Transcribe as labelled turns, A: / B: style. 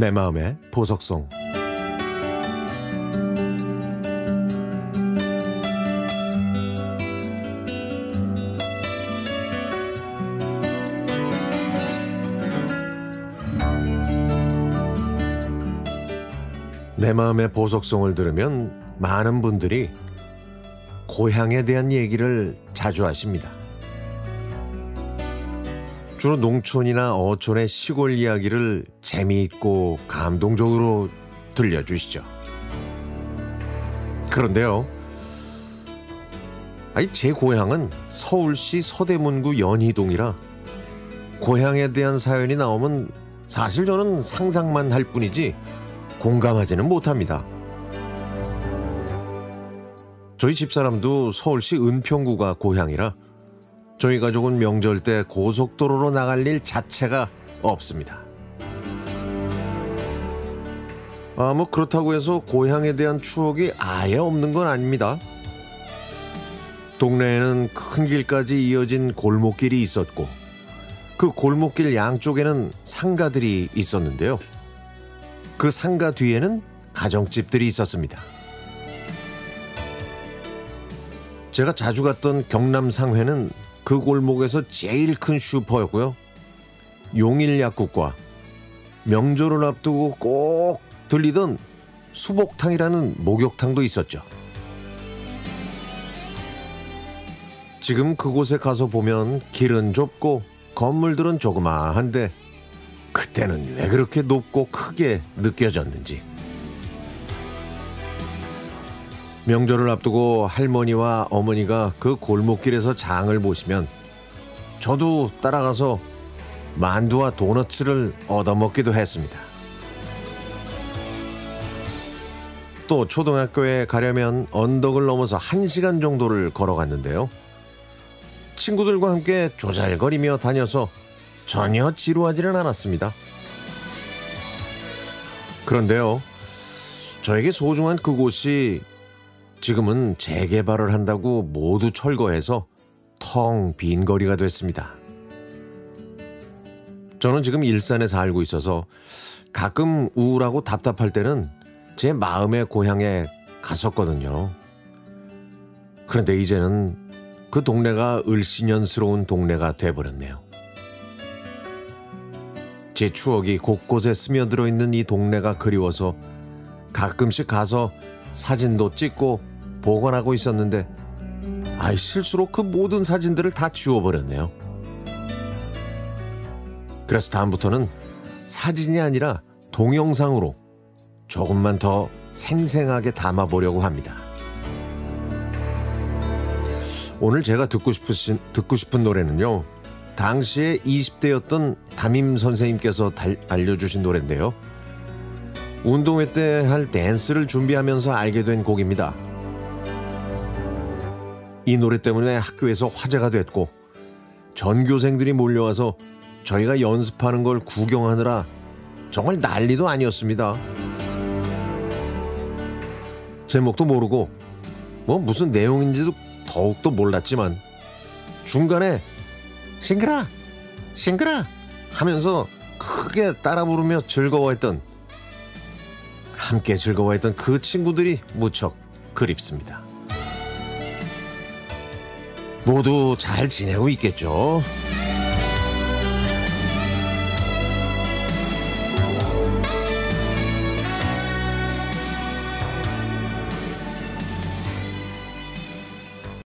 A: 내 마음의 보석송 내 마음의 보석송을 들으면 많은 분들이 고향에 대한 얘기를 자주 하십니다. 주로 농촌이나 어촌의 시골 이야기를 재미있고 감동적으로 들려주시죠. 그런데요. 아니, 제 고향은 서울시 서대문구 연희동이라 고향에 대한 사연이 나오면 사실 저는 상상만 할 뿐이지 공감하지는 못합니다. 저희 집사람도 서울시 은평구가 고향이라 저희 가족은 명절 때 고속도로로 나갈 일 자체가 없습니다. 아, 뭐 그렇다고 해서 고향에 대한 추억이 아예 없는 건 아닙니다. 동네에는 큰 길까지 이어진 골목길이 있었고 그 골목길 양쪽에는 상가들이 있었는데요. 그 상가 뒤에는 가정집들이 있었습니다. 제가 자주 갔던 경남 상회는 그 골목에서 제일 큰 슈퍼였고요. 용일 약국과 명절을 앞두고 꼭 들리던 수복탕이라는 목욕탕도 있었죠. 지금 그곳에 가서 보면 길은 좁고 건물들은 조그마한데 그때는 왜 그렇게 높고 크게 느껴졌는지. 명절을 앞두고 할머니와 어머니가 그 골목길에서 장을 보시면 저도 따라가서 만두와 도너츠를 얻어먹기도 했습니다. 또 초등학교에 가려면 언덕을 넘어서 한 시간 정도를 걸어갔는데요. 친구들과 함께 조잘거리며 다녀서 전혀 지루하지는 않았습니다. 그런데요, 저에게 소중한 그곳이 지금은 재개발을 한다고 모두 철거해서 텅 빈 거리가 됐습니다. 저는 지금 일산에 살고 있어서 가끔 우울하고 답답할 때는 제 마음의 고향에 갔었거든요. 그런데 이제는 그 동네가 을씨년스러운 동네가 돼버렸네요. 제 추억이 곳곳에 스며들어 있는 이 동네가 그리워서 가끔씩 가서 사진도 찍고 보관하고 있었는데 아이 실수로 그 모든 사진들을 다 지워버렸네요. 그래서 다음부터는 사진이 아니라 동영상으로 조금만 더 생생하게 담아보려고 합니다. 오늘 제가 듣고 싶으신 듣고 싶은 노래는요. 당시에 20대였던 담임 선생님께서 달, 알려주신 노래인데요. 운동회 때 할 댄스를 준비하면서 알게 된 곡입니다. 이 노래 때문에 학교에서 화제가 됐고 전교생들이 몰려와서 저희가 연습하는 걸 구경하느라 정말 난리도 아니었습니다. 제목도 모르고 뭐 무슨 내용인지도 더욱더 몰랐지만 중간에 싱그라 싱그라 하면서 크게 따라 부르며 즐거워했던 함께 즐거워했던 그 친구들이 무척 그립습니다. 모두 잘 지내고 있겠죠?